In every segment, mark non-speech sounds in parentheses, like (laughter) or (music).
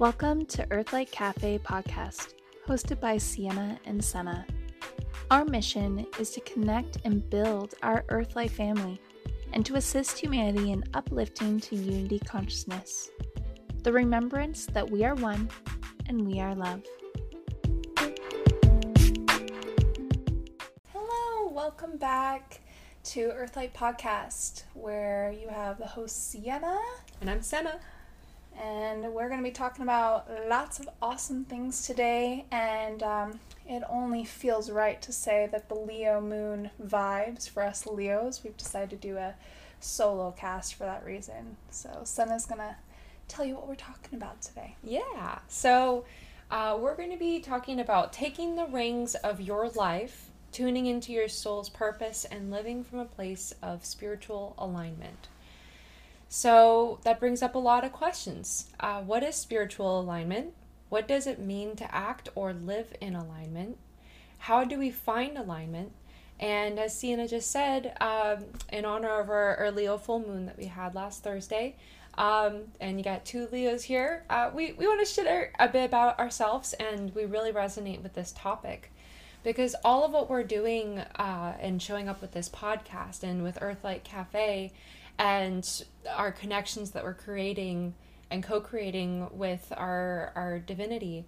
Welcome to Earthlight Cafe podcast, hosted by Siena and Senna. Our mission is to connect and build our Earthlight family and to assist humanity in uplifting to unity consciousness, the remembrance that we are one and we are love. Hello, welcome back to Earthlight Podcast, where you have the host Siena. And I'm Senna. And we're going to be talking about lots of awesome things today. And um, it only feels right to say that the Leo moon vibes for us Leos. We've decided to do a solo cast for that reason. So Senna's going to tell you what we're talking about today. Yeah. So uh, we're going to be talking about taking the rings of your life, tuning into your soul's purpose, and living from a place of spiritual alignment. So that brings up a lot of questions. Uh, what is spiritual alignment? What does it mean to act or live in alignment? How do we find alignment? And as Siena just said, um, in honor of our, our, Leo full moon that we had last Thursday, um, and you got two Leos here, uh, we, we want to share a bit about ourselves, and we really resonate with this topic because all of what we're doing uh, and showing up with this podcast and with Earthlight Cafe and our connections that we're creating and co-creating with our our divinity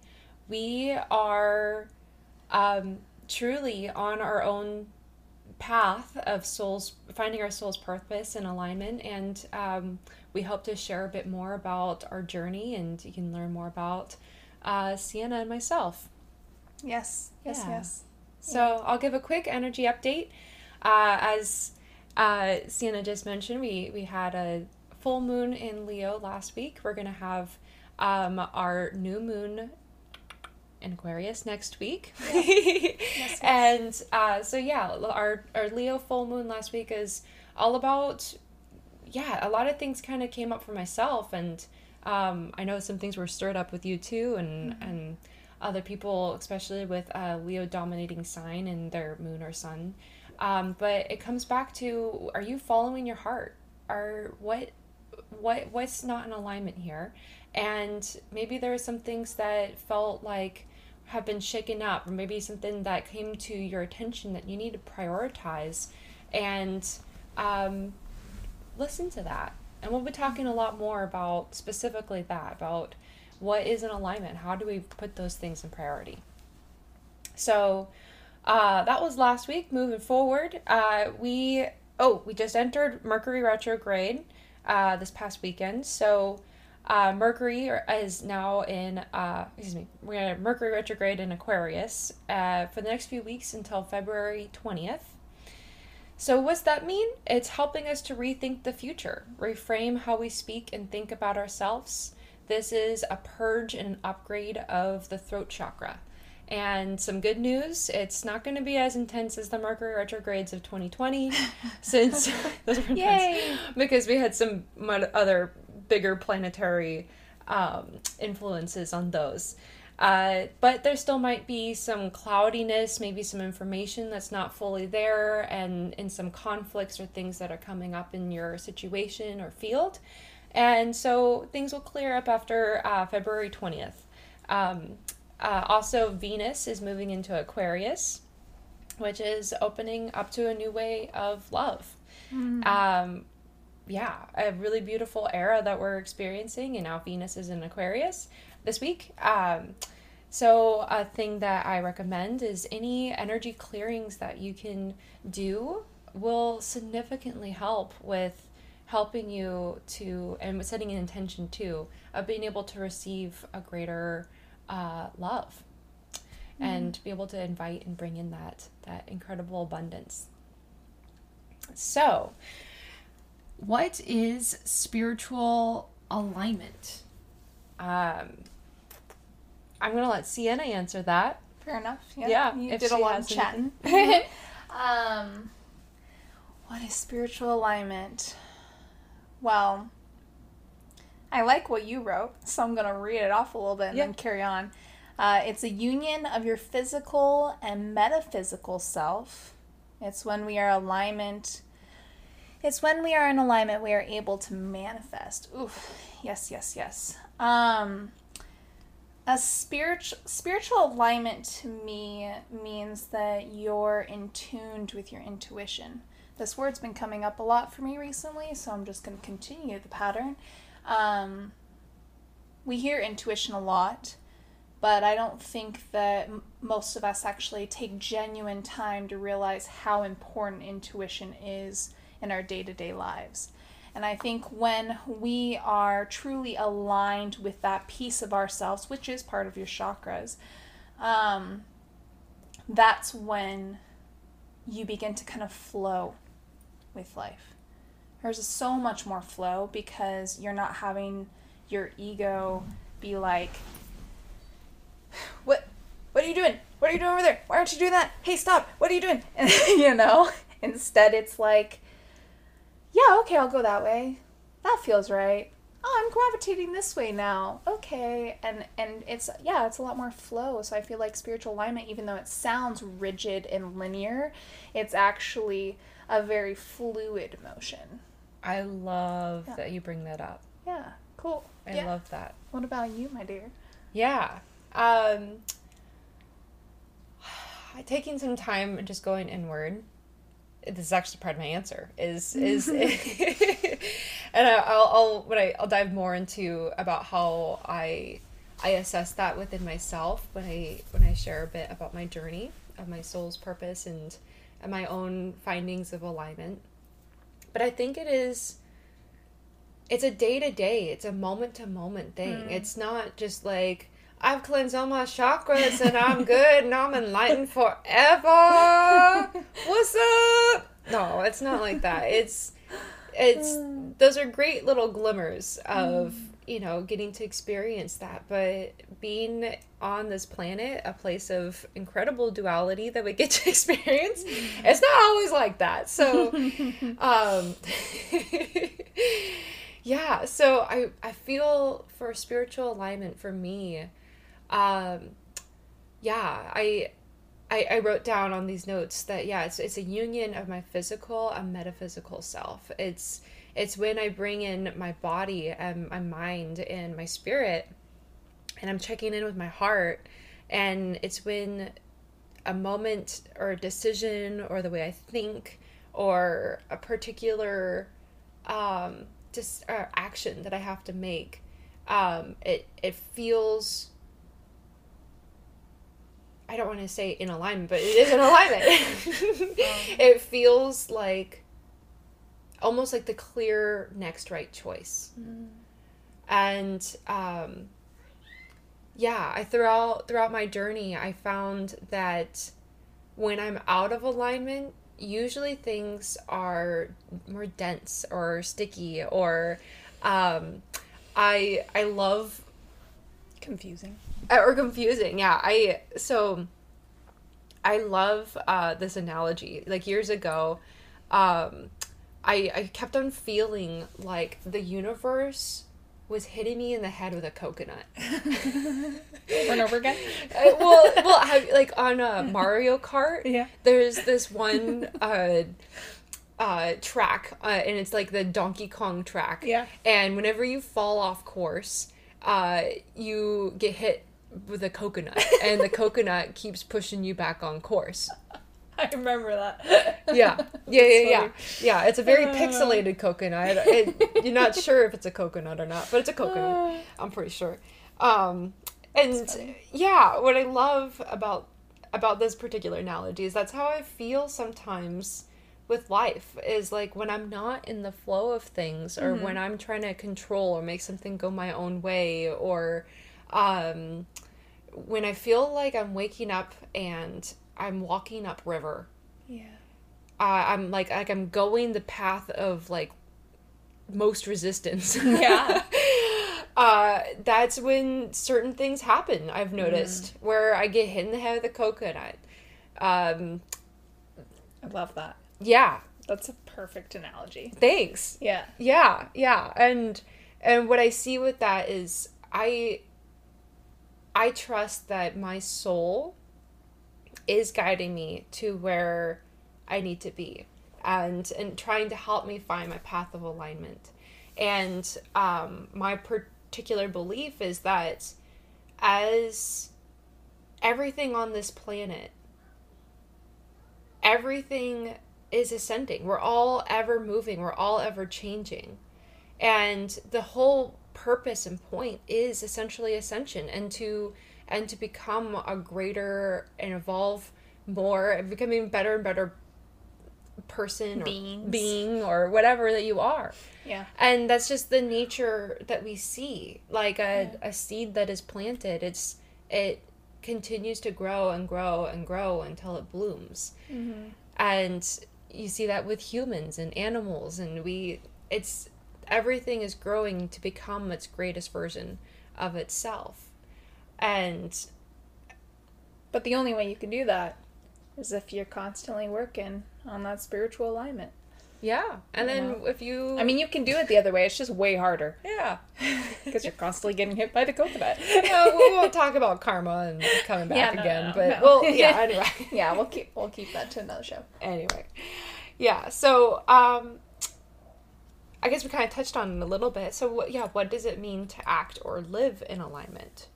we are um, truly on our own path of souls finding our soul's purpose and alignment and um, we hope to share a bit more about our journey and you can learn more about uh, siena and myself yes yes yeah. yes so yeah. i'll give a quick energy update uh, as uh, Siena just mentioned we we had a full moon in Leo last week. We're gonna have um, our new moon in Aquarius next week. yes, (laughs) yes. And uh, so yeah, our our Leo full moon last week is all about yeah, a lot of things kind of came up for myself and um, I know some things were stirred up with you too and mm-hmm. and other people, especially with a Leo dominating sign in their moon or sun. Um, but it comes back to are you following your heart? Are what what what's not in alignment here? And maybe there are some things that felt like have been shaken up, or maybe something that came to your attention that you need to prioritize and um, listen to that. And we'll be talking a lot more about specifically that, about what is in alignment, how do we put those things in priority. So, uh, that was last week. Moving forward, uh, we oh we just entered Mercury retrograde uh, this past weekend. So uh, Mercury is now in uh, excuse me we're Mercury retrograde in Aquarius uh, for the next few weeks until February twentieth. So what's that mean? It's helping us to rethink the future, reframe how we speak and think about ourselves. This is a purge and an upgrade of the throat chakra. And some good news, it's not going to be as intense as the Mercury retrogrades of 2020 (laughs) since (laughs) those were intense because we had some other bigger planetary um, influences on those. Uh, but there still might be some cloudiness, maybe some information that's not fully there, and in some conflicts or things that are coming up in your situation or field. And so things will clear up after uh, February 20th. Um, uh, also, Venus is moving into Aquarius, which is opening up to a new way of love. Mm. Um, yeah, a really beautiful era that we're experiencing, and now Venus is in Aquarius this week. Um, so, a thing that I recommend is any energy clearings that you can do will significantly help with helping you to and setting an intention too of being able to receive a greater uh, love mm-hmm. and be able to invite and bring in that that incredible abundance. So what is spiritual alignment? Um i'm gonna let siena answer that. Fair enough. Yeah, yeah you did a lot of chatting (laughs) um what is spiritual alignment? Well I like what you wrote, so I'm going to read it off a little bit and then carry on. Uh, it's a union of your physical and metaphysical self. It's when we are alignment. It's when we are in alignment we are able to manifest. Oof. Yes, yes, yes. Um, a spiritual spiritual alignment to me means that you're in tuned with your intuition. This word's been coming up a lot for me recently, so I'm just going to continue the pattern. Um, we hear intuition a lot, but I don't think that m- most of us actually take genuine time to realize how important intuition is in our day to day lives. And I think when we are truly aligned with that piece of ourselves, which is part of your chakras, um, that's when you begin to kind of flow with life. There's so much more flow because you're not having your ego be like, "What? What are you doing? What are you doing over there? Why aren't you doing that? Hey, stop! What are you doing?" And (laughs) you know, instead it's like, "Yeah, okay, I'll go that way. That feels right. Oh, I'm gravitating this way now. Okay." And and it's yeah, it's a lot more flow. So I feel like spiritual alignment, even though it sounds rigid and linear, it's actually a very fluid motion. I love Yeah. that you bring that up. Yeah, cool. I yeah. love that. What about you, my dear? Yeah. Um (sighs) taking some time and just going inward. This is actually part of my answer. Is is (laughs) (laughs) and I, I'll I'll what I I'll dive more into about how I I assess that within myself when I when I share a bit about my journey of my soul's purpose and and my own findings of alignment. But I think it is it's a day to day, it's a moment to moment thing. Hmm. It's not just like I've cleansed all my chakras and I'm good and I'm enlightened forever. (laughs) What's up? No, it's not like that. It's it's those are great little glimmers of you know getting to experience that. But being on this planet a place of incredible duality that we get to (laughs) experience it's not always like that. So (laughs) um (laughs) yeah so i i feel for spiritual alignment for me. Um yeah i I, I wrote down on these notes that yeah it's, it's a union of my physical and metaphysical self. It's it's when i bring in my body and my mind and my spirit and i'm checking in with my heart and it's when a moment or a decision or the way i think or a particular um just uh, action that i have to make um it it feels I don't want to say in alignment, but it is in alignment. (laughs) (laughs) it feels like almost like the clear next right choice. And um, yeah, I throughout throughout my journey, I found that when I'm out of alignment, usually things are more dense or sticky or um, I I love Confusing. Uh, or confusing yeah i so i love uh this analogy like years ago um i i kept on feeling like the universe was hitting me in the head with a coconut (laughs) Over and over again. (laughs) Uh, well well have, like on uh, mario kart (laughs) Yeah. there's this one uh uh track uh, and it's like the donkey kong track Yeah. and whenever you fall off course uh you get hit with a coconut and the coconut keeps pushing you back on course. (laughs) I remember that. yeah. (laughs) Yeah yeah yeah. yeah it's a very Uh. pixelated coconut. It, you're not sure if it's a coconut or not but it's a coconut (sighs) i'm pretty sure. Um and yeah what i love about about this particular analogy is that's how i feel sometimes with life is like when i'm not in the flow of things or when i'm trying to control or make something go my own way or um when i feel like i'm waking up and i'm walking up river Yeah. uh, i'm like like i'm going the path of like most resistance (laughs) Yeah. (laughs) uh that's when certain things happen i've noticed where i get hit in the head with a coconut um I love that. yeah That's a perfect analogy. thanks Yeah. yeah yeah and and what i see with that is i i trust that my soul is guiding me to where i need to be and and trying to help me find my path of alignment and um my particular belief is that as everything on this planet, everything is ascending. We're all ever moving, we're all ever changing. And the whole purpose and point is essentially ascension and to and to become a greater and evolve more becoming better and better person or Beings. being or whatever that you are. Yeah. and that's just the nature that we see. Like a, a seed that is planted it's it continues to grow and grow and grow until it blooms. Mm-hmm. And you see that with humans and animals and we it's everything is growing to become its greatest version of itself and But the only way you can do that is if you're constantly working on that spiritual alignment. yeah and You then know? if you I mean, you can do it the other way. It's just way harder yeah (laughs) because you're constantly getting hit by the coconut. no, we won't talk about karma and coming Yeah, back no, again no, but well (laughs) yeah anyway yeah, we'll keep we'll keep that to another show. anyway yeah so um i guess we kind of touched on it a little bit so what yeah what does it mean to act or live in alignment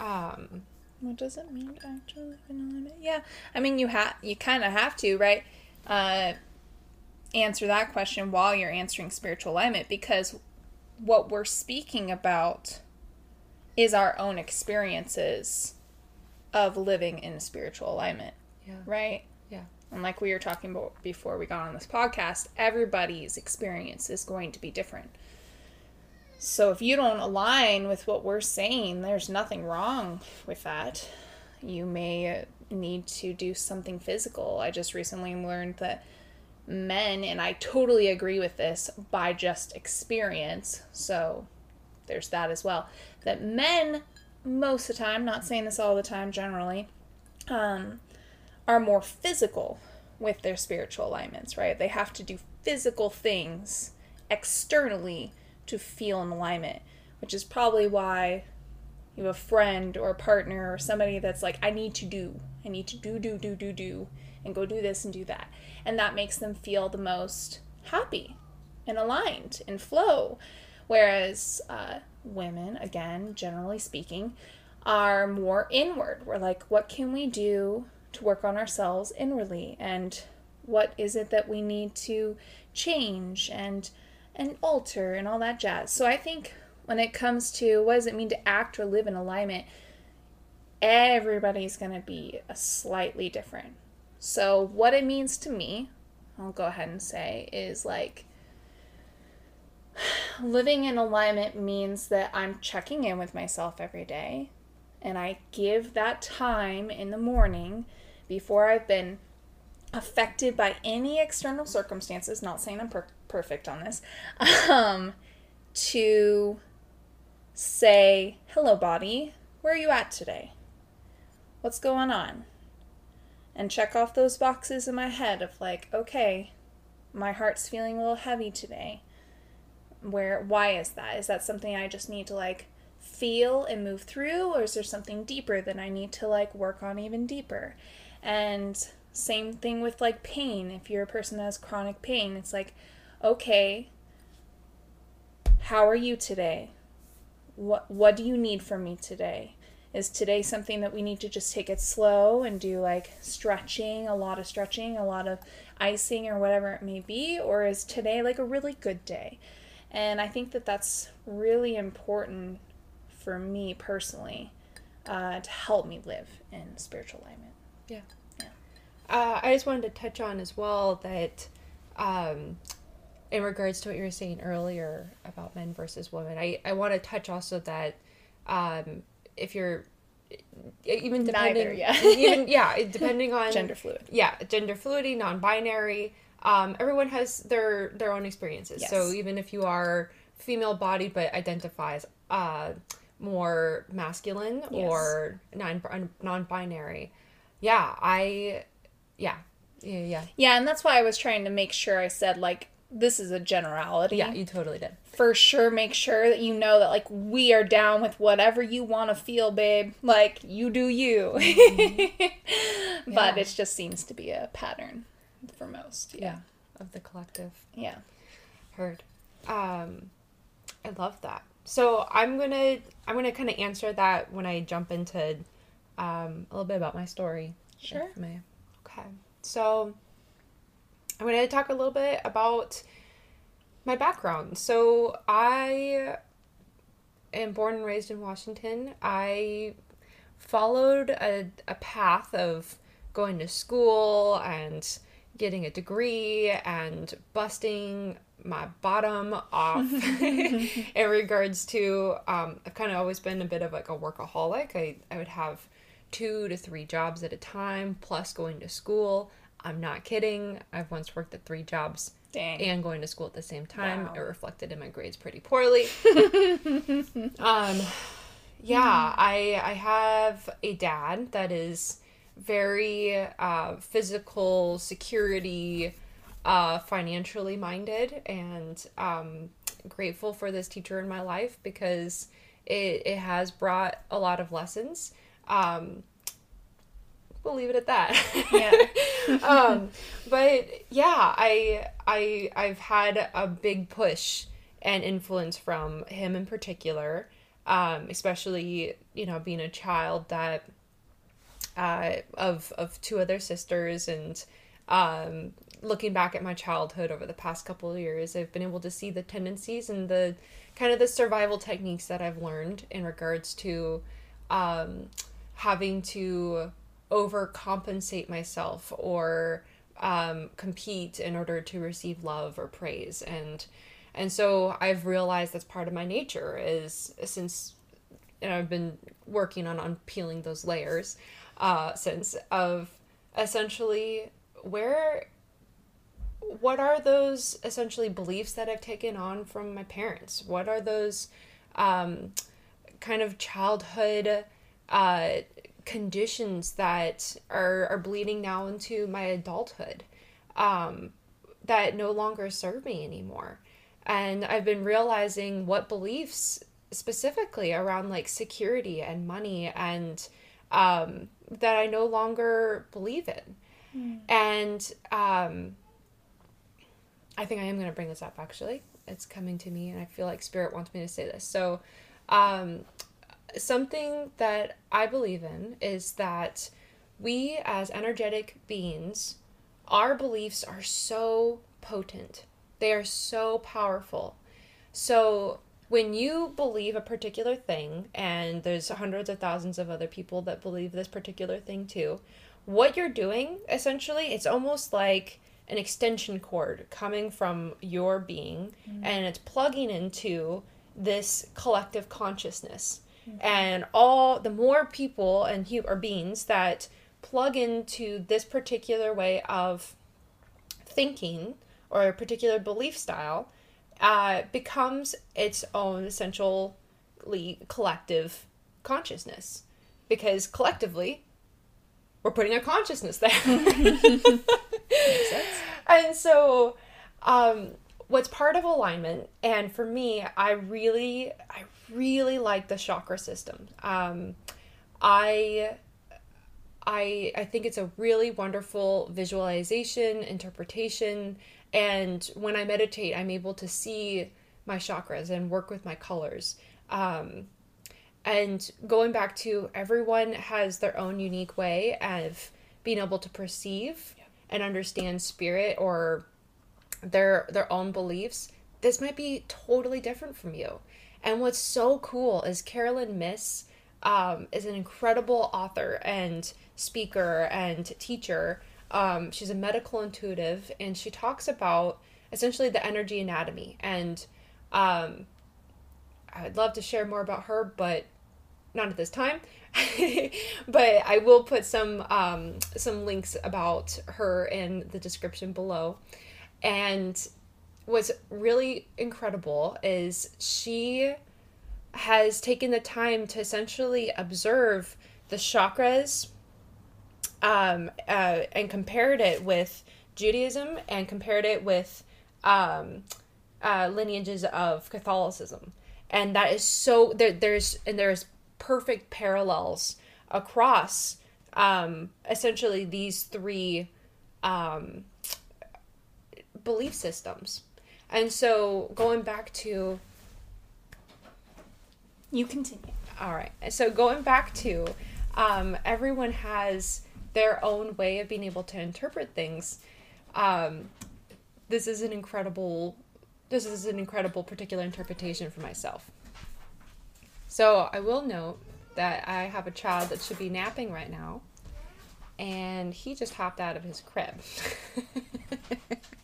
um What does it mean to actually live in alignment? Yeah, I mean, you have you kind of have to, right? Uh, answer that question while you're answering spiritual alignment because what we're speaking about is our own experiences of living in spiritual alignment, yeah right? And like we were talking about before we got on this podcast, everybody's experience is going to be different. So if you don't align with what we're saying, there's nothing wrong with that. You may need to do something physical. I just recently learned that men, and I totally agree with this by just experience, so there's that as well, that men, most of the time, not saying this all the time generally, um, are more physical with their spiritual alignments, right? They have to do physical things externally to feel in alignment, which is probably why you have a friend or a partner or somebody that's like, I need to do, I need to do, do, do, do, do, and go do this and do that. And that makes them feel the most happy and aligned and flow. Whereas uh, women, again, generally speaking, are more inward. We're like, what can we do to work on ourselves inwardly? And what is it that we need to change and and alter and all that jazz. So I think when it comes to what does it mean to act or live in alignment, everybody's going to be a slightly different. So what it means to me, I'll go ahead and say is like (sighs) living in alignment means that I'm checking in with myself every day and I give that time in the morning before I've been affected by any external circumstances, not saying I'm per- perfect on this, (laughs) um, to say, hello, body, where are you at today? What's going on? And check off those boxes in my head of like, okay, my heart's feeling a little heavy today. Where, why is that? Is that something I just need to like feel and move through, or is there something deeper that I need to like work on even deeper? And same thing with like pain. If you're a person that has chronic pain, it's like, okay, how are you today? What what do you need from me today? Is today something that we need to just take it slow and do like stretching, a lot of stretching, a lot of icing or whatever it may be, or is today like a really good day? And I think that that's really important for me personally uh, to help me live in spiritual alignment. Uh, I just wanted to touch on as well that, um, in regards to what you were saying earlier about men versus women, I, I want to touch also that um, if you're even depending, Neither, yeah. (laughs) even yeah, depending on Gender fluid. yeah, gender fluidity, non-binary. Um, everyone has their their own experiences. So even if you are female bodied but identifies uh, more masculine Yes. or non non-binary, yeah, I yeah yeah yeah Yeah, and that's why I was trying to make sure I said like this is a generality. yeah you totally did. For sure make sure that you know that like we are down with whatever you want to feel, babe. Like you do you. (laughs) But Yeah. it just seems to be a pattern for most. Yeah. of the collective Yeah. herd. Um, I love that. so I'm gonna I'm gonna kind of answer that when I jump into um, a little bit about my story. Sure. may. Okay. So I'm going to talk a little bit about my background. So I am born and raised in Washington. I followed a, a path of going to school and getting a degree and busting my bottom off (laughs) (laughs) in regards to um, I've kind of always been a bit of like a workaholic. I, I would have two to three jobs at a time plus going to school. I'm not kidding. I've once worked at three jobs Dang. and going to school at the same time. Wow. It reflected in my grades pretty poorly. (laughs) um, yeah, I I have a dad that is very uh, physical security, uh, financially minded, and um, grateful for this teacher in my life because it it has brought a lot of lessons. Um, we'll leave it at that. Yeah. (laughs) um, but yeah, I I I've had a big push and influence from him in particular, um, especially you know being a child that uh, of of two other sisters and um, looking back at my childhood over the past couple of years, I've been able to see the tendencies and the kind of the survival techniques that I've learned in regards to um, having to overcompensate myself or um, compete in order to receive love or praise and and so I've realized that's part of my nature is since I've been working on on peeling those layers uh, since of essentially where what are those essentially beliefs that I've taken on from my parents? What are those um, kind of childhood uh, conditions that are, are bleeding now into my adulthood um, that no longer serve me anymore? And I've been realizing what beliefs specifically around like security and money and um, that I no longer believe in. And um, I think I am going to bring this up actually. It's coming to me, and I feel like Spirit wants me to say this. So, um, something that I believe in is that we, as energetic beings, our beliefs are so potent, they are so powerful. So, when you believe a particular thing, and there's hundreds of thousands of other people that believe this particular thing too, what you're doing essentially, it's almost like an extension cord coming from your being mm. and it's plugging into this collective consciousness. And all the more people and hu- or beings that plug into this particular way of thinking or a particular belief style uh, becomes its own essentially collective consciousness. Because collectively we're putting a consciousness there. (laughs) And so um, what's part of alignment and for me i really i really like the chakra system um, i I I think it's a really wonderful visualization, interpretation, and when I meditate, I'm able to see my chakras and work with my colors. Um, and going back to everyone has their own unique way of being able to perceive and understand spirit or their their own beliefs. This might be totally different from you. And what's so cool is Caroline Myss um, is an incredible author and speaker and teacher. Um, she's a medical intuitive, and she talks about essentially the energy anatomy. And um, I would love to share more about her, but not at this time. (laughs) but I will put some um, some links about her in the description below. And what's really incredible is she has taken the time to essentially observe the chakras um, uh, and compared it with Judaism and compared it with um, uh, lineages of Catholicism, and that is so there. There's and there's perfect parallels across um, essentially these three um, belief systems, and so going back to You continue. All right. So going back to um, everyone has their own way of being able to interpret things. Um, this is an incredible this is an incredible particular interpretation for myself. So I will note that I have a child that should be napping right now, and he just hopped out of his crib. (laughs)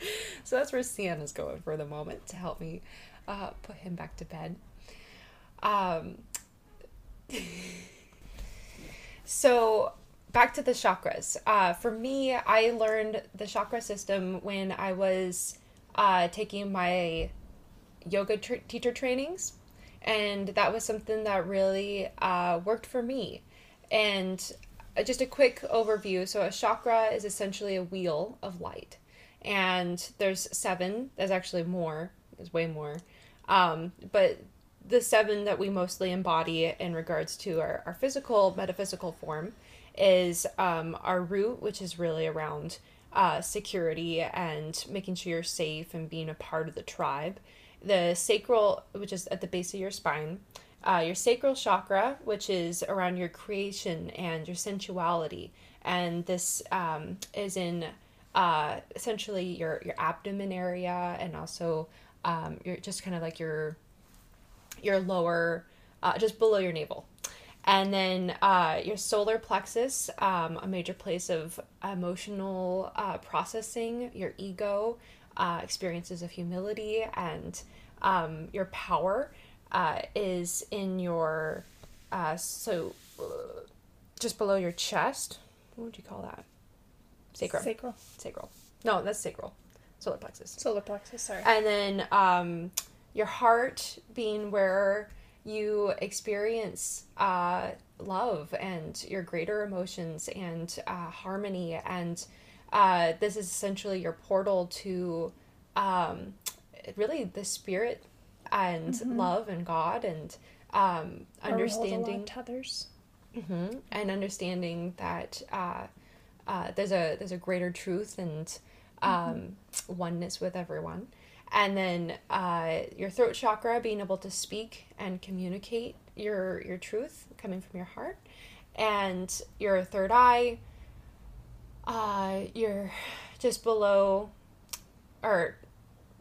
(laughs) so that's where Siena's going for the moment to help me uh, put him back to bed. Um, (laughs) so back to the chakras. Uh, for me, I learned the chakra system when I was uh, taking my yoga tr- teacher trainings, and that was something that really uh, worked for me. And uh, just a quick overview so, a chakra is essentially a wheel of light, and there's seven, there's actually more, there's way more. Um, but the seven that we mostly embody in regards to our, our physical metaphysical form is um, our root which is really around uh, security and making sure you're safe and being a part of the tribe the sacral which is at the base of your spine uh, your sacral chakra which is around your creation and your sensuality and this um, is in uh, essentially your your abdomen area and also um, you're just kind of like your your lower, uh, just below your navel. And then uh, your solar plexus, um, a major place of emotional uh, processing, your ego, uh, experiences of humility, and um, your power uh, is in your, so just below your chest. What would you call that? Sacral. Sacral. Sacral. No, that's sacral. Solar plexus. Solar plexus, sorry. And then um, your heart being where you experience uh, love and your greater emotions and uh, harmony. And uh, this is essentially your portal to um, really the spirit and mm-hmm. love and God and um, understanding others. Mm-hmm, and understanding that uh, there's a there's a greater truth and um, mm-hmm. oneness with everyone and then uh, your throat chakra being able to speak and communicate your your truth coming from your heart and your third eye uh, you're just below or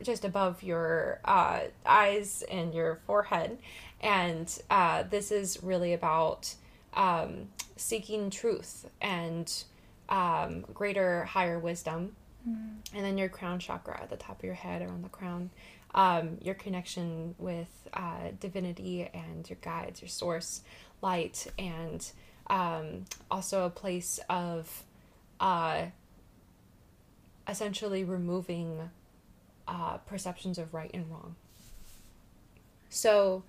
just above your uh, eyes and your forehead and uh, this is really about um, seeking truth and um, greater higher wisdom Mm. And then your crown chakra at the top of your head, around the crown, um, your connection with uh, divinity and your guides, your source, light, and um, also a place of uh, essentially removing uh, perceptions of right and wrong. So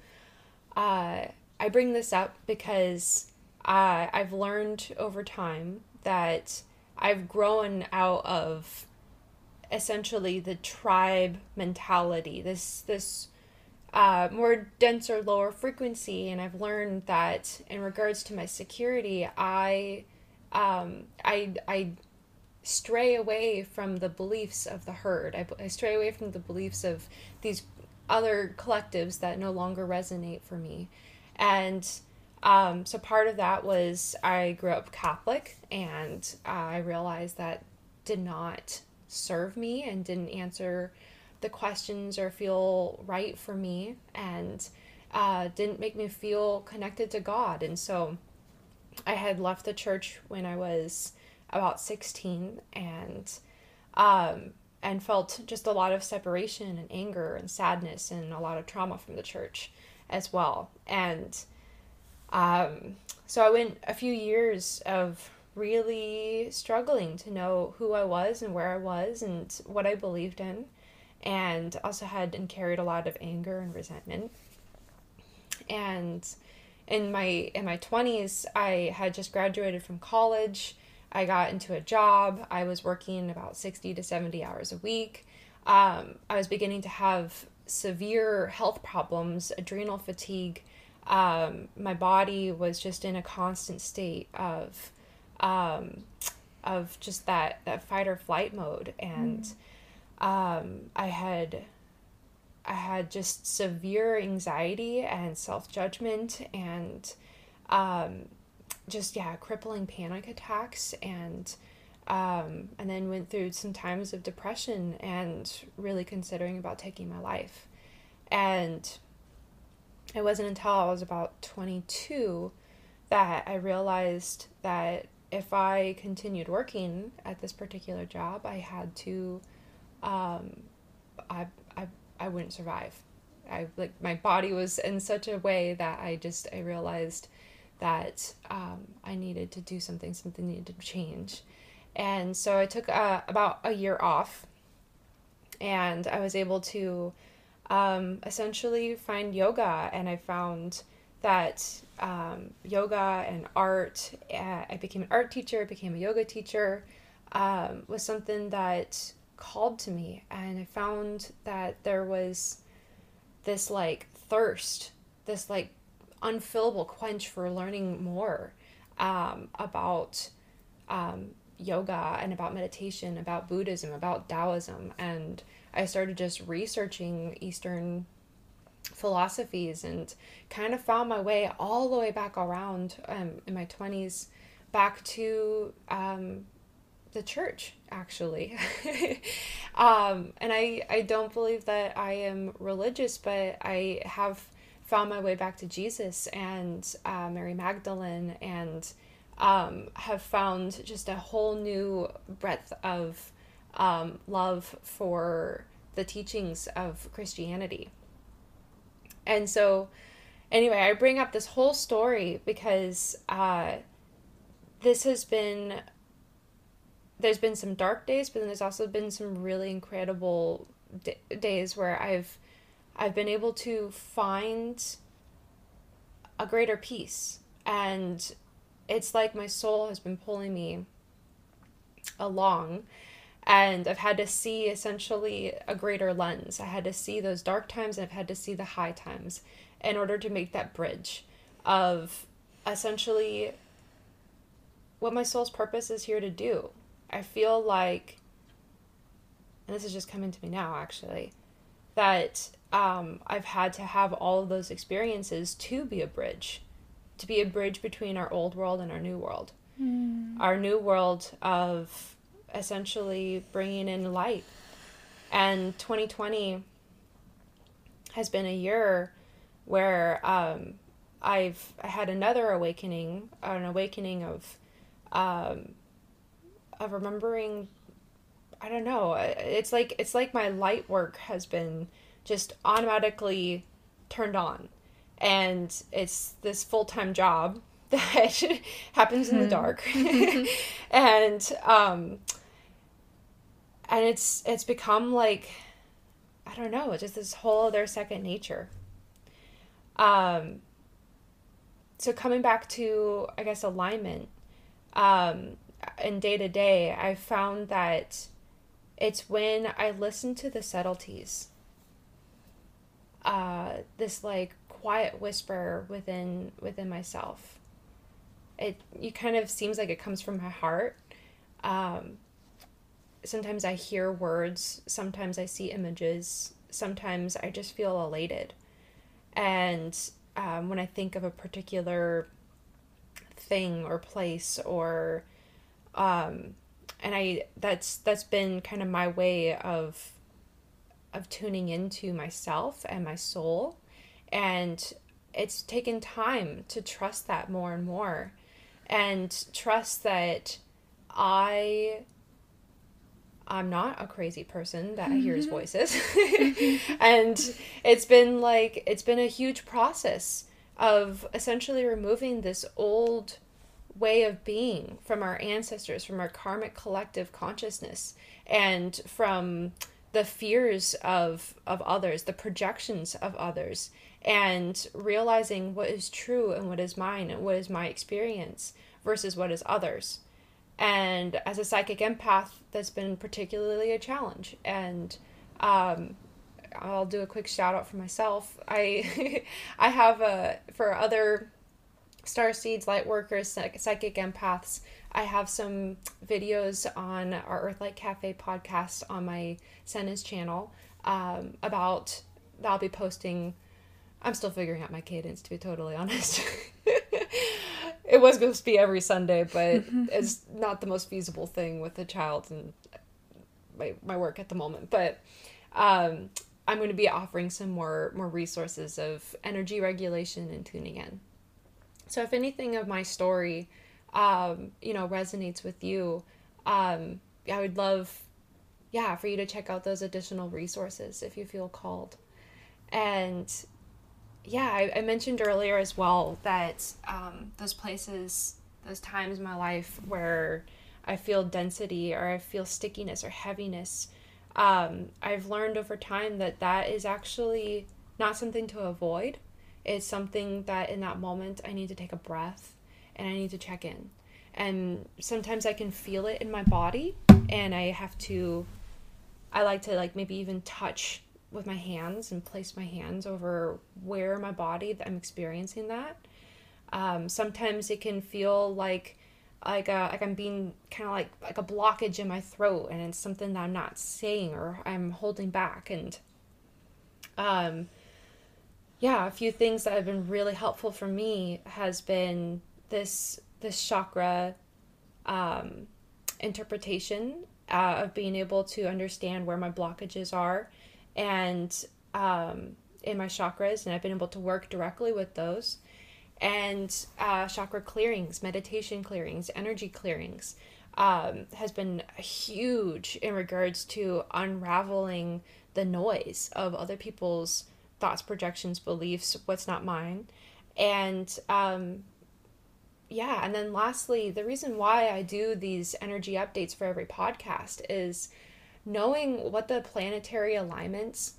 uh, I bring this up because uh, I've learned over time that I've grown out of essentially the tribe mentality, this this uh, more denser, lower frequency, and I've learned that in regards to my security, I um, I I stray away from the beliefs of the herd. I, I stray away from the beliefs of these other collectives that no longer resonate for me, and um, so part of that was I grew up Catholic, and I realized that did not serve me and didn't answer the questions or feel right for me and uh, didn't make me feel connected to God. And so I had left the church when I was about 16 and um, and felt just a lot of separation and anger and sadness and a lot of trauma from the church as well. And um, so I went a few years of really struggling to know who I was and where I was and what I believed in, and also had and carried a lot of anger and resentment. And in my in my twenties, I had just graduated from college. I got into a job. I was working about sixty to seventy hours a week. Um, I was beginning to have severe health problems, adrenal fatigue. Um, my body was just in a constant state of um, of just that that fight or flight mode, and mm. um, I had I had just severe anxiety and self judgment and um, just yeah crippling panic attacks and um, and then went through some times of depression and really considering about taking my life and it wasn't until I was about 22 that I realized that if I continued working at this particular job, I had to, um, I, I, I wouldn't survive. I like my body was in such a way that I just I realized that um, I needed to do something. Something needed to change, and so I took uh, about a year off, and I was able to um, essentially find yoga, and I found that um, yoga and art, uh, I became an art teacher, I became a yoga teacher, um, was something that called to me. And I found that there was this like thirst, this like unfillable quench for learning more um, about um, yoga and about meditation, about Buddhism, about Taoism. And I started just researching Eastern philosophies and kind of found my way all the way back around um, in my 20s back to um, the church actually (laughs) um, and I, I don't believe that i am religious but i have found my way back to jesus and uh, mary magdalene and um, have found just a whole new breadth of um, love for the teachings of christianity. And so, anyway, I bring up this whole story because uh, this has been there's been some dark days, but then there's also been some really incredible d- days where I've I've been able to find a greater peace, and it's like my soul has been pulling me along and I've had to see essentially a greater lens. I had to see those dark times and I've had to see the high times in order to make that bridge of essentially what my soul's purpose is here to do. I feel like, and this is just coming to me now actually, that um, I've had to have all of those experiences to be a bridge, to be a bridge between our old world and our new world. Mm. Our new world of essentially bringing in light. And 2020 has been a year where um, I've had another awakening, an awakening of um, of remembering. I don't know. It's like it's like my light work has been just automatically turned on, and it's this full time job (laughs) that happens in the hmm. dark, (laughs) (laughs) and um, and it's it's become like I don't know, just this whole other second nature. Um so coming back to I guess alignment um in day to day, I found that it's when I listen to the subtleties. Uh this like quiet whisper within within myself. It you kind of seems like it comes from my heart. Um sometimes I hear words, sometimes I see images, sometimes I just feel elated. And um, when I think of a particular thing or place or um, and I that's that's been kind of my way of of tuning into myself and my soul and it's taken time to trust that more and more and trust that I I'm not a crazy person that mm-hmm. hears voices. (laughs) and it's been like, it's been a huge process of essentially removing this old way of being from our ancestors, from our karmic collective consciousness, and from the fears of, of others, the projections of others, and realizing what is true and what is mine and what is my experience versus what is others and as a psychic empath that's been particularly a challenge and um, i'll do a quick shout out for myself i (laughs) i have a for other star seeds light workers psychic empaths i have some videos on our earthlight cafe podcast on my Senna's channel um, about that I'll be posting. I'm still figuring out my cadence, to be totally honest. (laughs) it was supposed to be every Sunday, but (laughs) it's not the most feasible thing with a child and my, my work at the moment. But um, I'm going to be offering some more more resources of energy regulation and tuning in. So if anything of my story, um, you know, resonates with you, um, I would love, yeah, for you to check out those additional resources if you feel called. And yeah, I, I mentioned earlier as well that um, those places, those times in my life where I feel density or I feel stickiness or heaviness, um, I've learned over time that that is actually not something to avoid. It's something that in that moment I need to take a breath and I need to check in. And sometimes I can feel it in my body and I have to, I like to like maybe even touch with my hands and place my hands over where my body that I'm experiencing that. Um, sometimes it can feel like like a, like I'm being kind of like like a blockage in my throat and it's something that I'm not saying or I'm holding back and um yeah a few things that have been really helpful for me has been this this chakra um interpretation uh, of being able to understand where my blockages are and um, in my chakras, and I've been able to work directly with those. And uh, chakra clearings, meditation clearings, energy clearings um, has been huge in regards to unraveling the noise of other people's thoughts, projections, beliefs, what's not mine. And um, yeah, and then lastly, the reason why I do these energy updates for every podcast is knowing what the planetary alignments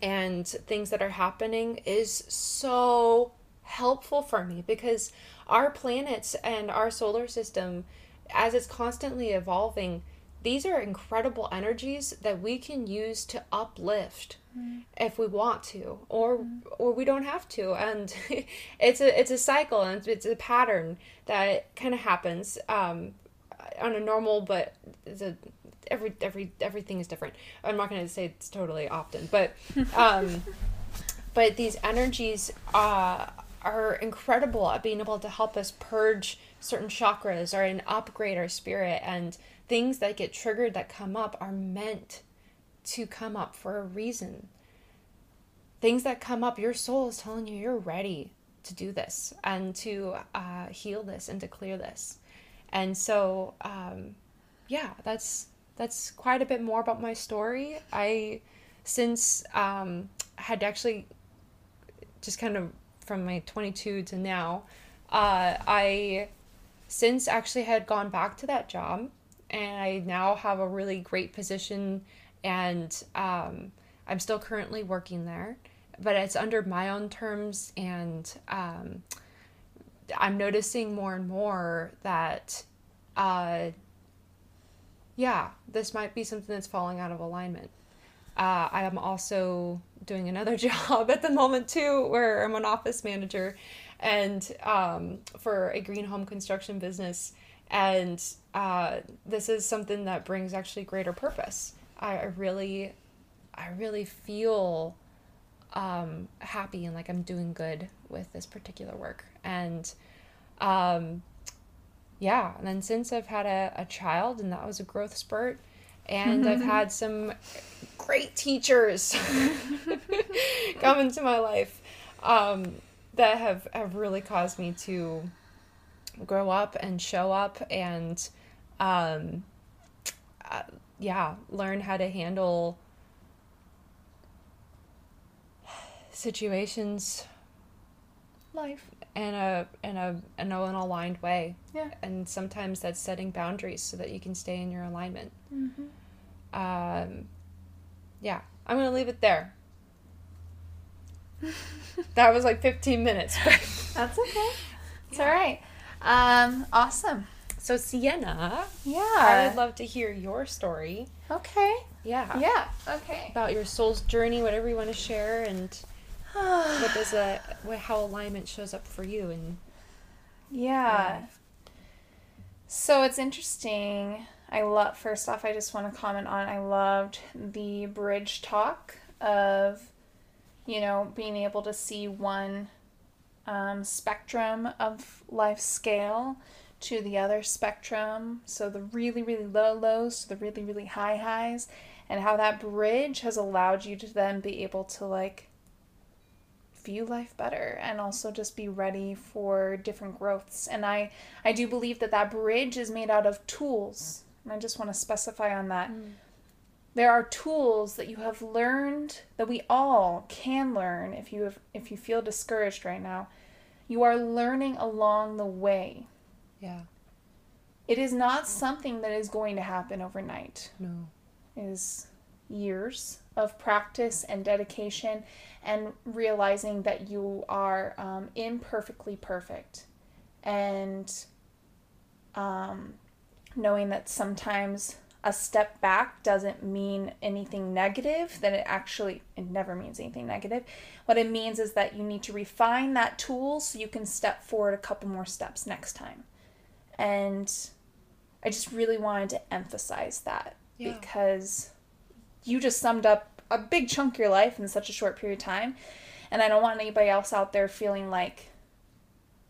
and things that are happening is so helpful for me because our planets and our solar system as it's constantly evolving these are incredible energies that we can use to uplift mm. if we want to or mm. or we don't have to and (laughs) it's a it's a cycle and it's a pattern that kind of happens um, on a normal but a every every everything is different. I'm not going to say it's totally often, but um, (laughs) but these energies uh, are incredible at being able to help us purge certain chakras or and upgrade our spirit and things that get triggered that come up are meant to come up for a reason. Things that come up, your soul is telling you you're ready to do this and to uh, heal this and to clear this. And so, um, yeah, that's that's quite a bit more about my story. I, since um, had actually just kind of from my 22 to now, uh, I since actually had gone back to that job and I now have a really great position and um, I'm still currently working there, but it's under my own terms and um, I'm noticing more and more that uh, yeah, this might be something that's falling out of alignment. Uh, I am also doing another (laughs) job at the moment too, where I'm an office manager, and um, for a green home construction business, and uh, this is something that brings actually greater purpose. I, I really, I really feel um, happy and like I'm doing good with this particular work, and um, yeah, and then since I've had a, a child, and that was a growth spurt, and I've had some great teachers (laughs) come into my life um, that have, have really caused me to grow up and show up and um, uh, yeah learn how to handle (sighs) situations life in a in a in an aligned way. Yeah. And sometimes that's setting boundaries so that you can stay in your alignment. Mm-hmm. Um, yeah, I'm gonna leave it there. (laughs) that was like 15 minutes. (laughs) that's okay. It's yeah. all right. Um, awesome. So Siena, yeah, I would love to hear your story. Okay. Yeah. Yeah. Okay. About your soul's journey, whatever you want to share, and (sighs) what does a how alignment shows up for you and yeah. So it's interesting. I love first off I just want to comment on I loved the bridge talk of you know, being able to see one um, spectrum of life scale to the other spectrum. So the really, really low lows to the really, really high highs, and how that bridge has allowed you to then be able to like view life better and also just be ready for different growths. And I, I do believe that that bridge is made out of tools. And I just want to specify on that. Mm. There are tools that you have learned that we all can learn if you have, if you feel discouraged right now. You are learning along the way. Yeah. It is not something that is going to happen overnight. No. It is years of practice and dedication and realizing that you are um, imperfectly perfect. And um, knowing that sometimes a step back doesn't mean anything negative that it actually it never means anything negative. What it means is that you need to refine that tool so you can step forward a couple more steps next time. And i just really wanted to emphasize that yeah. because you just summed up a big chunk of your life in such a short period of time. And I don't want anybody else out there feeling like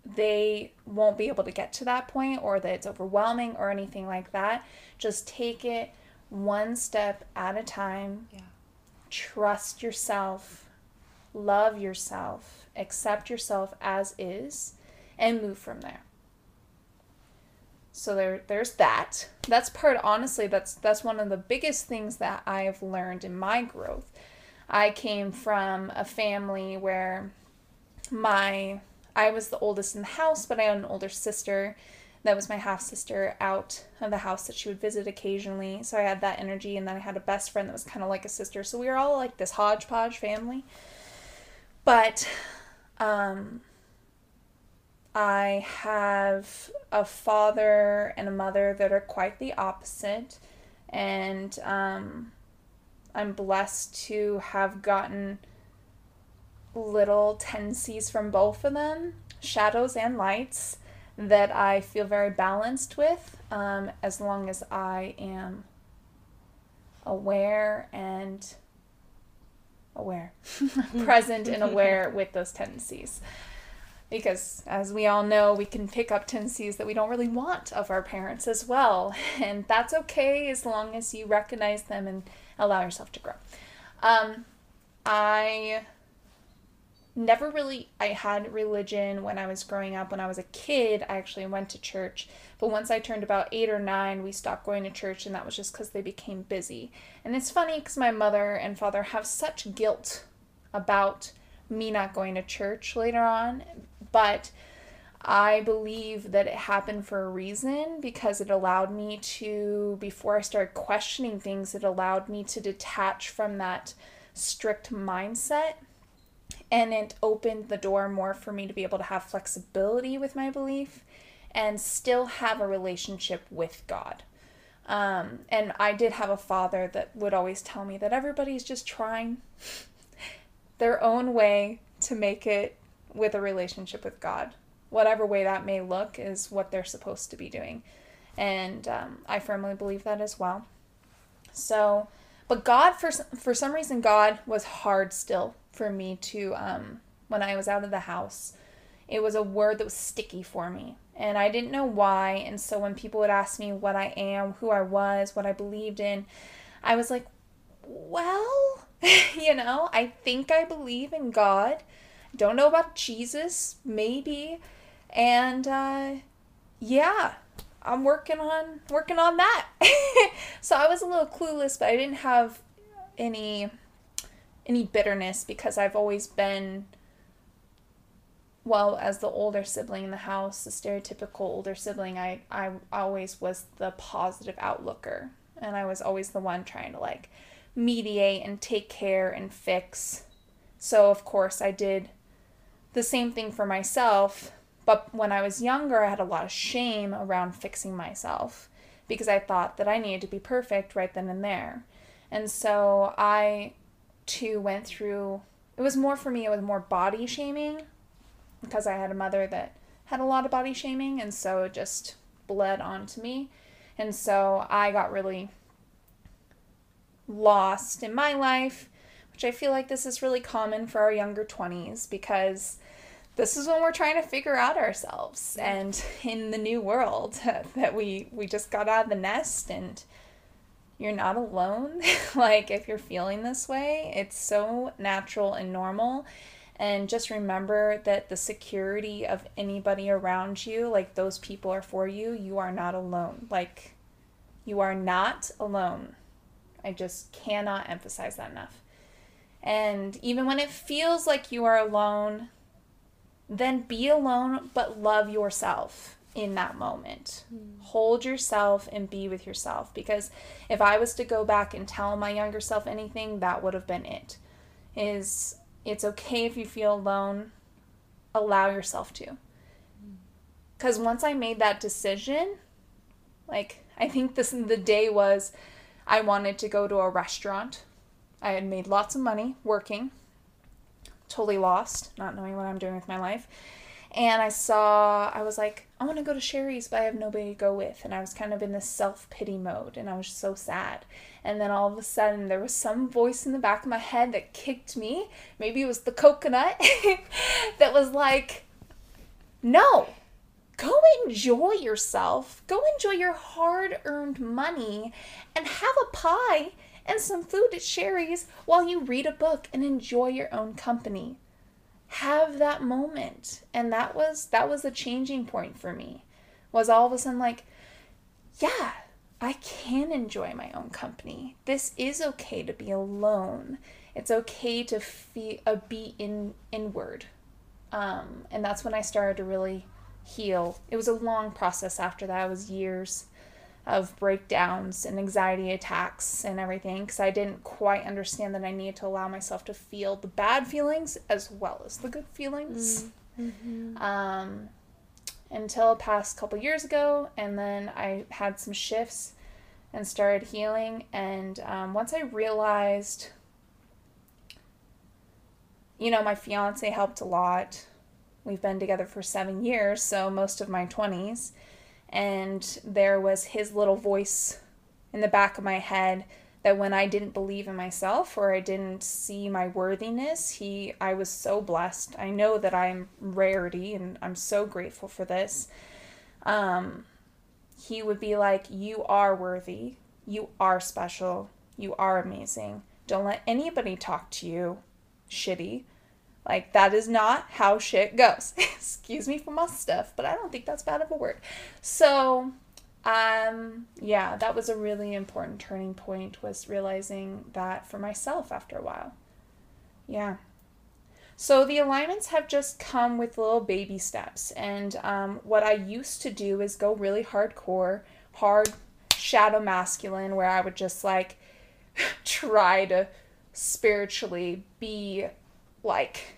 they won't be able to get to that point or that it's overwhelming or anything like that. Just take it one step at a time. Yeah. Trust yourself. Love yourself. Accept yourself as is and move from there. So there there's that. That's part honestly that's that's one of the biggest things that I have learned in my growth. I came from a family where my I was the oldest in the house, but I had an older sister that was my half sister out of the house that she would visit occasionally. So I had that energy, and then I had a best friend that was kind of like a sister. So we were all like this hodgepodge family. But um, I have a father and a mother that are quite the opposite, and um, I'm blessed to have gotten little tendencies from both of them, shadows and lights, that I feel very balanced with um, as long as I am aware and aware, (laughs) present and (laughs) aware with those tendencies because as we all know we can pick up tendencies that we don't really want of our parents as well. (laughs) And that's okay as long as you recognize them and allow yourself to grow. Um, i never really i had religion when i was growing up. When i was a kid i actually went to church. But once i turned about eight or nine we stopped going to church and that was just because they became busy. And it's funny because my mother and father have such guilt about me not going to church later on but I believe that it happened for a reason because it allowed me to, before I started questioning things, it allowed me to detach from that strict mindset. And it opened the door more for me to be able to have flexibility with my belief and still have a relationship with God. Um, and I did have a father that would always tell me that everybody's just trying (laughs) their own way to make it with a relationship with God. Whatever way that may look is what they're supposed to be doing. And um, I firmly believe that as well. So, but God, for, for some reason, God was hard still for me to, um, when I was out of the house. It was a word that was sticky for me. And I didn't know why. And so when people would ask me what I am, who I was, what I believed in, I was like, well, (laughs) you know, I think I believe in God. Don't know about Jesus, maybe. And uh, yeah, I'm working on working on that. (laughs) so I was a little clueless, but I didn't have any any bitterness because I've always been well as the older sibling in the house, the stereotypical older sibling, I I always was the positive outlooker and I was always the one trying to like mediate and take care and fix. So of course I did the same thing for myself, but when I was younger, I had a lot of shame around fixing myself because I thought that I needed to be perfect right then and there. And so I too went through it was more for me, it was more body shaming because I had a mother that had a lot of body shaming and so it just bled onto me. And so I got really lost in my life which I feel like this is really common for our younger 20s because this is when we're trying to figure out ourselves and (laughs) in the new world (laughs) that we we just got out of the nest and you're not alone. (laughs) Like if you're feeling this way it's so natural and normal. And just remember that the security of anybody around you like those people are for you you are not alone. Like you are not alone. I just cannot emphasize that enough and even when it feels like you are alone then be alone, but love yourself in that moment. Mm. Hold yourself and be with yourself. Because if I was to go back and tell my younger self anything, that would have been it. Is it's okay if you feel alone, allow yourself to. Because once I made that decision, like, I think this the day was I wanted to go to a restaurant. I had made lots of money working totally lost, not knowing what I'm doing with my life. And I saw, I was like, I want to go to Sherry's, but I have nobody to go with. And I was kind of in this self pity mode, and I was so sad. And then all of a sudden, there was some voice in the back of my head that kicked me. Maybe it was the coconut (laughs) that was like, no, go enjoy yourself. Go enjoy your hard earned money and have a pie and some food at Sherry's while you read a book and enjoy your own company. Have that moment. And that was that was a changing point for me. Was all of a sudden like, yeah, I can enjoy my own company. This is okay to be alone. It's okay to feel, uh, be in inward. Um, and that's when I started to really heal. It was a long process after that. It was years of breakdowns and anxiety attacks and everything because I didn't quite understand that I needed to allow myself to feel the bad feelings as well as the good feelings. Mm-hmm. Um, until past couple years ago, and then I had some shifts and started healing. And um, once I realized, you know, my fiance helped a lot. We've been together for seven years, so most of my 20s and there was his little voice in the back of my head that when I didn't believe in myself or I didn't see my worthiness, he I was so blessed. I know that I'm rarity and I'm so grateful for this. Um he would be like, "You are worthy. You are special. You are amazing. Don't let anybody talk to you shitty. Like, that is not how shit goes. (laughs) Excuse me for my stuff, but I don't think that's bad of a word. So, um, yeah, that was a really important turning point, was realizing that for myself after a while. Yeah. So the alignments have just come with little baby steps. And um, what I used to do is go really hardcore, hard shadow masculine, where I would just like (laughs) try to spiritually be like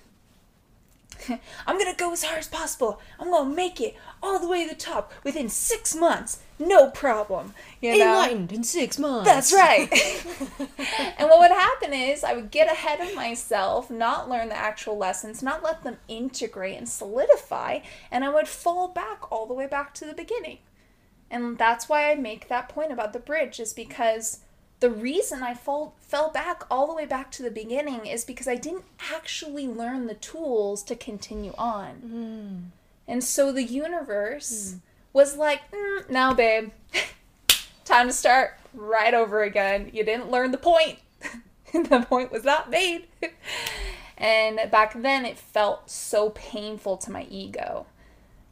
(laughs) I'm gonna go as hard as possible. I'm gonna make it all the way to the top within six months. No problem. You know? Enlightened in six months. That's right. (laughs) (laughs) and what would happen is I would get ahead of myself, not learn the actual lessons, not let them integrate and solidify, and I would fall back all the way back to the beginning. And that's why I make that point about the bridge, is because the reason I fall, fell back all the way back to the beginning is because I didn't actually learn the tools to continue on. Mm. And so the universe mm. was like, mm, now, babe, (laughs) time to start right over again. You didn't learn the point. (laughs) the point was not made. (laughs) and back then, it felt so painful to my ego.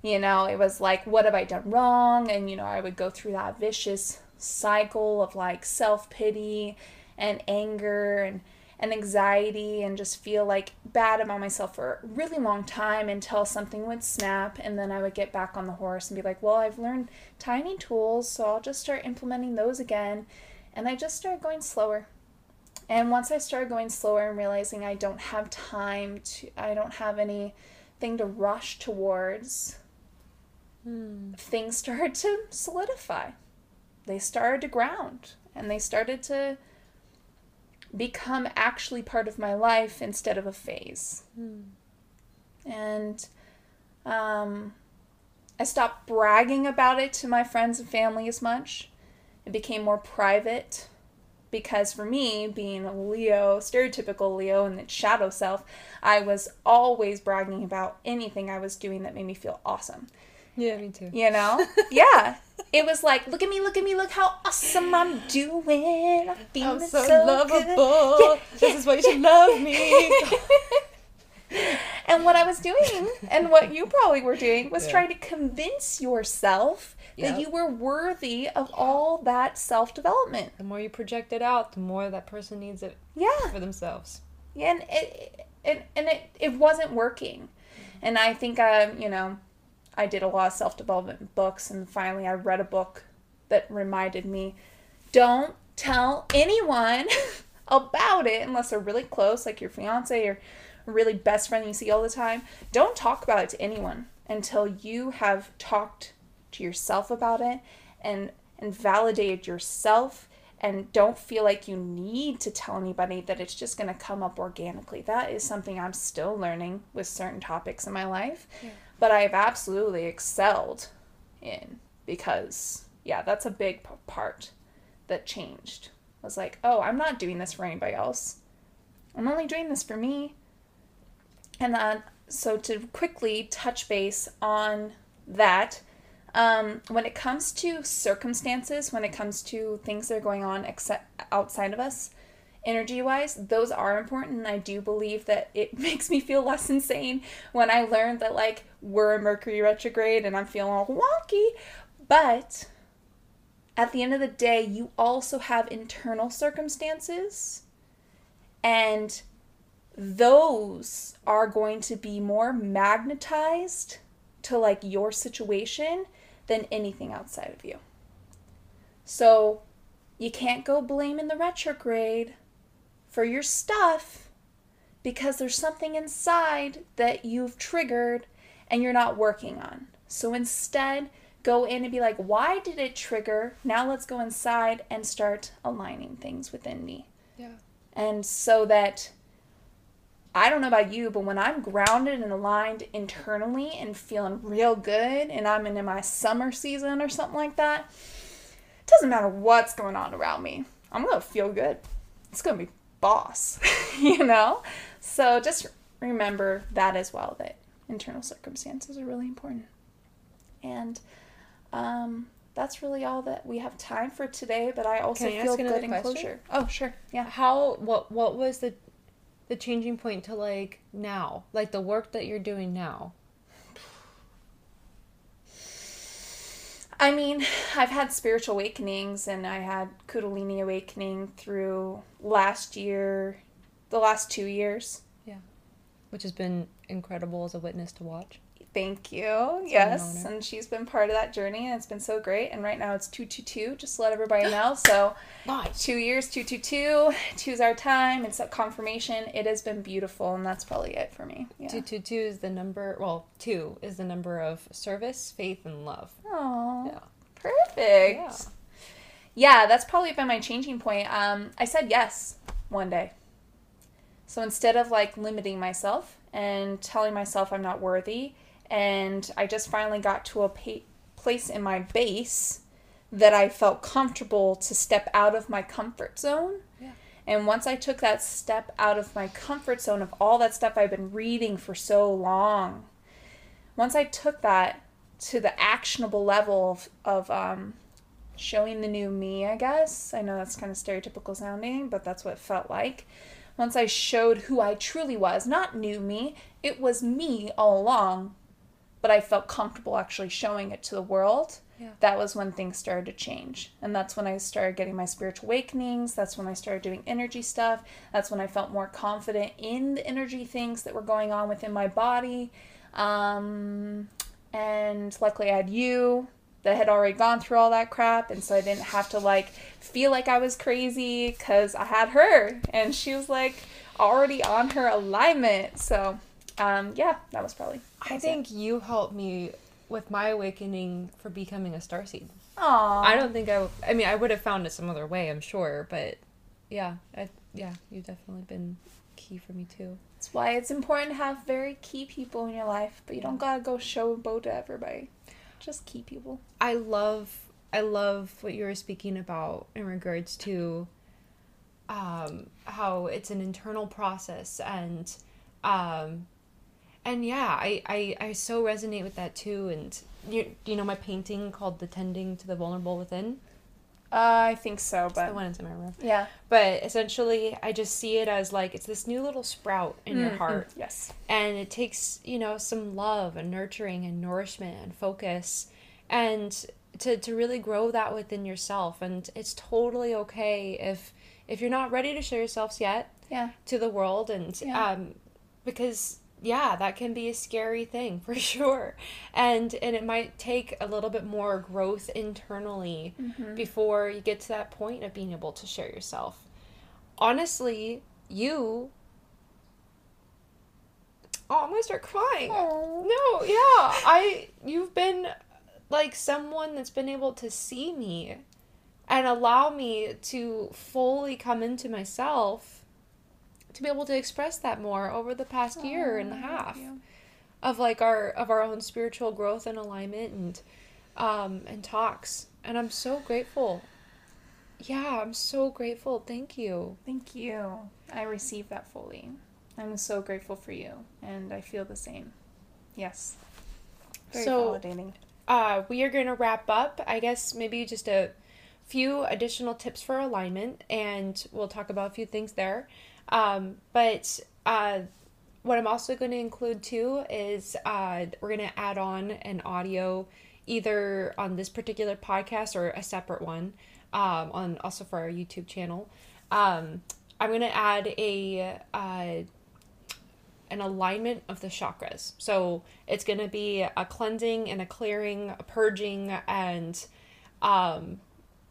You know, it was like, what have I done wrong? And, you know, I would go through that vicious cycle of like self pity and anger and, and anxiety and just feel like bad about myself for a really long time until something would snap and then I would get back on the horse and be like, well, I've learned tiny tools, so I'll just start implementing those again. And I just started going slower. And once I started going slower and realizing I don't have time to, I don't have anything to rush towards, hmm. things (laughs) started to solidify they started to ground and they started to become actually part of my life instead of a phase. Mm. And um, I stopped bragging about it to my friends and family as much. It became more private because for me, being a Leo, stereotypical Leo, and the shadow self, I was always bragging about anything I was doing that made me feel awesome. Yeah, me too. You know? (laughs) yeah. It was like, look at me, look at me, look how awesome I'm doing. I'm feeling I'm so, so, lovable. Yeah, this yeah, is why you yeah. should love me. (laughs) and what I was doing, and what you probably were doing, was trying to convince yourself that Yep. you were worthy of all that self development. the more you project it out, the more that person needs it Yeah. for themselves. Yeah, and it, it and it, it wasn't working. And I think um, you know, I did a lot of self development books and finally I read a book that reminded me, don't tell anyone (laughs) about it unless they're really close, like your fiance or really best friend you see all the time. Don't talk about it to anyone until you have talked to yourself about it and and validated yourself and don't feel like you need to tell anybody that it's just going to come up organically. That is something I'm still learning with certain topics in my life, Yeah. But I've absolutely excelled in because yeah, that's a big p- part that changed. I was like, "Oh, I'm not doing this for anybody else. I'm only doing this for me." And then so to quickly touch base on that, um, when it comes to circumstances, when it comes to things that are going on except outside of us, energy wise, those are important. And I do believe that it (laughs) makes me feel less insane when I learn that, like, we're a Mercury retrograde and I'm feeling all wonky. But at the end of the day, you also have internal circumstances. And those are going to be more magnetized to like your situation than anything outside of you. So you can't go blaming the retrograde for your stuff because there's something inside that you've triggered and you're not working on. So instead, go in and be like, why did it trigger? Now let's go inside and start aligning things within me. Yeah. And so that I don't know about you, but when I'm grounded and aligned internally and feeling real good and I'm in my summer season or something like that, it doesn't matter what's going on around me. I'm going to feel good. It's going to be boss, (laughs) you know? So just remember that as well that internal circumstances are really important. And um, that's really all that we have time for today, but I also Can I feel good in question? closure. Oh, sure. Yeah. How what what was the the changing point to like now? Like the work that you're doing now. I mean, (sighs) I've had spiritual awakenings and I had Kundalini awakening through last year, the last two years. Yeah. Which has been incredible as a witness to watch. Thank you. an yes. honor. And she's been part of that journey and it's been so great. And right now it's 222, just to let everybody know. (gasps) So, Nice. two years, 222, two's our time. It's a confirmation. It has been beautiful. And that's probably it for me. Yeah. Two two two is the number. Well, two is the number of service, faith, and love. Aw, Yeah. perfect. Yeah. yeah, that's probably been my changing point. Um, I said yes one day. So instead of like limiting myself and telling myself I'm not worthy, and I just finally got to a pa- place in my base that I felt comfortable to step out of my comfort zone. Yeah. And once I took that step out of my comfort zone of all that stuff I've been reading for so long, once I took that to the actionable level of, of um, showing the new me, I guess. I know that's kind of stereotypical sounding, but that's what it felt like. Once I showed who I truly was, not new me, it was me all along, but I felt comfortable actually showing it to the world. Yeah. That was when things started to change. And that's when I started getting my spiritual awakenings. That's when I started doing energy stuff. That's when I felt more confident in the energy things that were going on within my body. Um, and luckily I had you that had already gone through all that crap and so I didn't have to like feel like I was crazy cuz I had her and she was like already on her alignment. So, um yeah, that was probably that I was it. think you helped me with my awakening for becoming a starseed. Aw. I don't think I. I mean, I would have found it some other way, I'm sure, but yeah, I, yeah, you've definitely been key for me too. That's why it's important to have very key people in your life, but you don't gotta go show boat to everybody. Just key people. I love I love what you were speaking about in regards to um, how it's an internal process and um, and yeah, I, I I so resonate with that too. And you you know my painting called "The Tending to the Vulnerable Within." Uh, I think so, It's but the one that's in my room. yeah. But essentially, I just see it as like it's this new little sprout in your Mm, heart, mm, Yes. and it takes you know some love and nurturing and nourishment and focus, and to to really grow that within yourself. And it's totally okay if if you're not ready to show yourselves yet Yeah. to the world, and Yeah. um, because yeah, that can be a scary thing (laughs) for sure, and and it might take a little bit more growth internally Mm-hmm. before you get to that point of being able to share yourself. Honestly, you. Oh, I'm gonna start crying. Oh. No, yeah, I. You've been like someone that's been able to see me and allow me to fully come into myself to be able to express that more over the past year and a half of like our of our own spiritual growth and alignment and um and talks and i'm so grateful yeah i'm so grateful thank you Thank you. I receive that fully. I'm so grateful for you, and I feel the same. Yes. Very So- validating. uh we are going to wrap up i guess maybe just a few additional tips for alignment and we'll talk about a few things there um but uh what i'm also going to include too is uh we're going to add on an audio either on this particular podcast or a separate one um on also for our youtube channel um i'm going to add a uh an alignment of the chakras. So it's going to be a cleansing and a clearing, a purging, and um,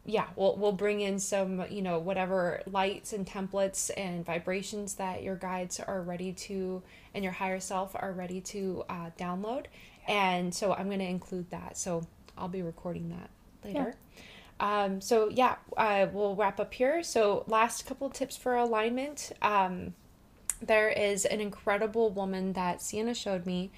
yeah, we'll we'll bring in some you know whatever lights and templates and vibrations that your guides are ready to and your higher self are ready to uh, download. And so I'm going to include that. So I'll be recording that later. Um, so yeah, uh, we'll wrap up here. So last couple tips for alignment. Um, there is an incredible woman that Siena showed me,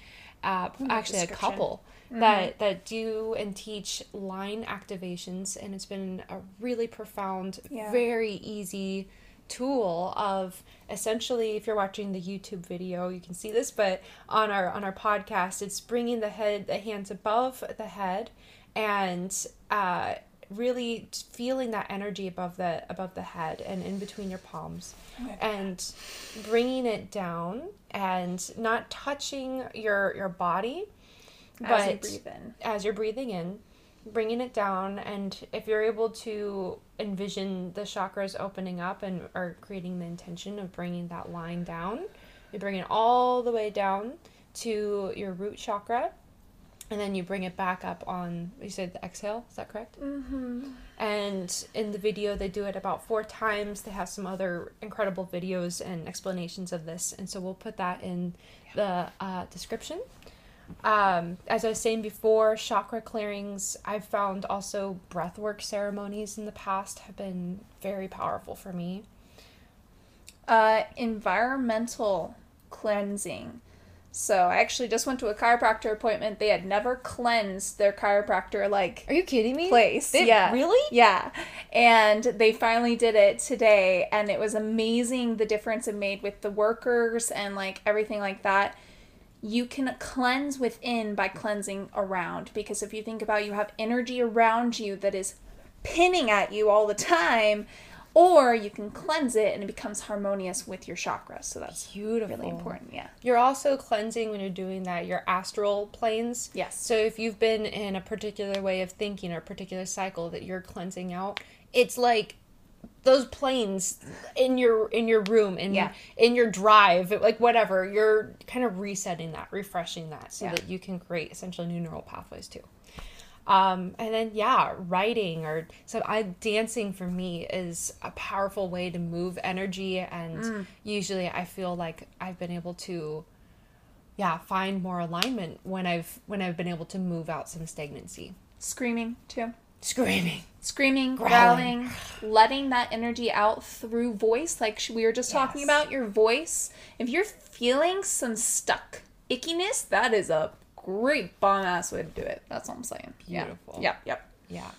uh, actually a description. Couple that that do and teach line activations, and it's been a really profound, Yeah. very easy tool of essentially if you're watching the YouTube video you can see this but on our on our podcast it's bringing the head the hands above the head and uh really feeling that energy above the above the head and in between your palms. And bringing it down and not touching your your body As you but breathe in. as you're breathing in, bringing it down, and if you're able to envision the chakras opening up and or creating the intention of bringing that line down, you bring it all the way down to your root chakra, and then you bring it back up on. You said the exhale. Is that correct? Mm-hmm. And in the video, they do it about four times. They have some other incredible videos and explanations of this, and so we'll put that in the uh, description. Um, as I was saying before, chakra clearings, I've found also breathwork ceremonies in the past have been very powerful for me. Uh, environmental cleansing. So I actually just went to a chiropractor appointment. They had never cleansed their chiropractor like Are you kidding me? place. They- yeah. Really? Yeah. And they finally did it today and it was amazing the difference it made with the workers and like everything like that. You can cleanse within by cleansing around because if you think about you have energy around you that is pinning at you all the time or you can cleanse it and it becomes harmonious with your chakras. So that's Beautiful. really important. Yeah. You're also cleansing when you're doing that your astral planes. Yes. So if you've been in a particular way of thinking or a particular cycle that you're cleansing out, it's like those planes in your in your room in Yeah. in your drive like whatever you're kind of resetting that refreshing that so Yeah. that you can create essentially new neural pathways too um, and then yeah writing or so i dancing for me is a powerful way to move energy and Mm. usually i feel like i've been able to yeah find more alignment when i've when i've been able to move out some stagnancy Screaming too. Screaming screaming, Growling. growling, letting that energy out through voice, like we were just talking about your voice. If you're feeling some stuck ickiness, that is a great bomb ass way to do it. That's all I'm saying. Beautiful. Yep. Yep. Yeah.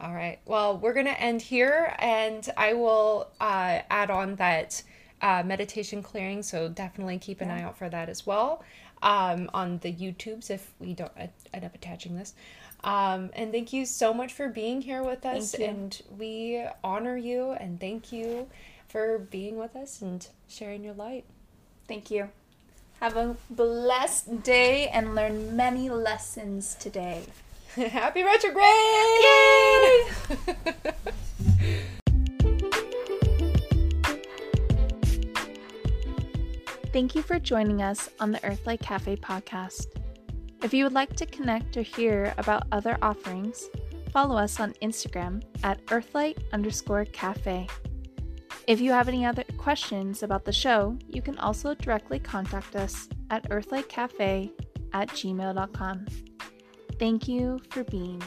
All right. Well, we're going to end here, and I will uh, add on that uh, meditation clearing. So definitely keep an eye out for that as well um, on the YouTubes if we don't end up attaching this. Um, and thank you so much for being here with us. And we honor you and thank you for being with us and sharing your light. Thank you. Have a blessed day and learn many lessons today. (laughs) Happy retrograde! Yay! (laughs) Thank you for joining us on the Earthlight Cafe podcast. If you would like to connect or hear about other offerings, follow us on Instagram at earthlight underscore cafe. If you have any other questions about the show, you can also directly contact us at earthlightcafe at gmail.com. Thank you for being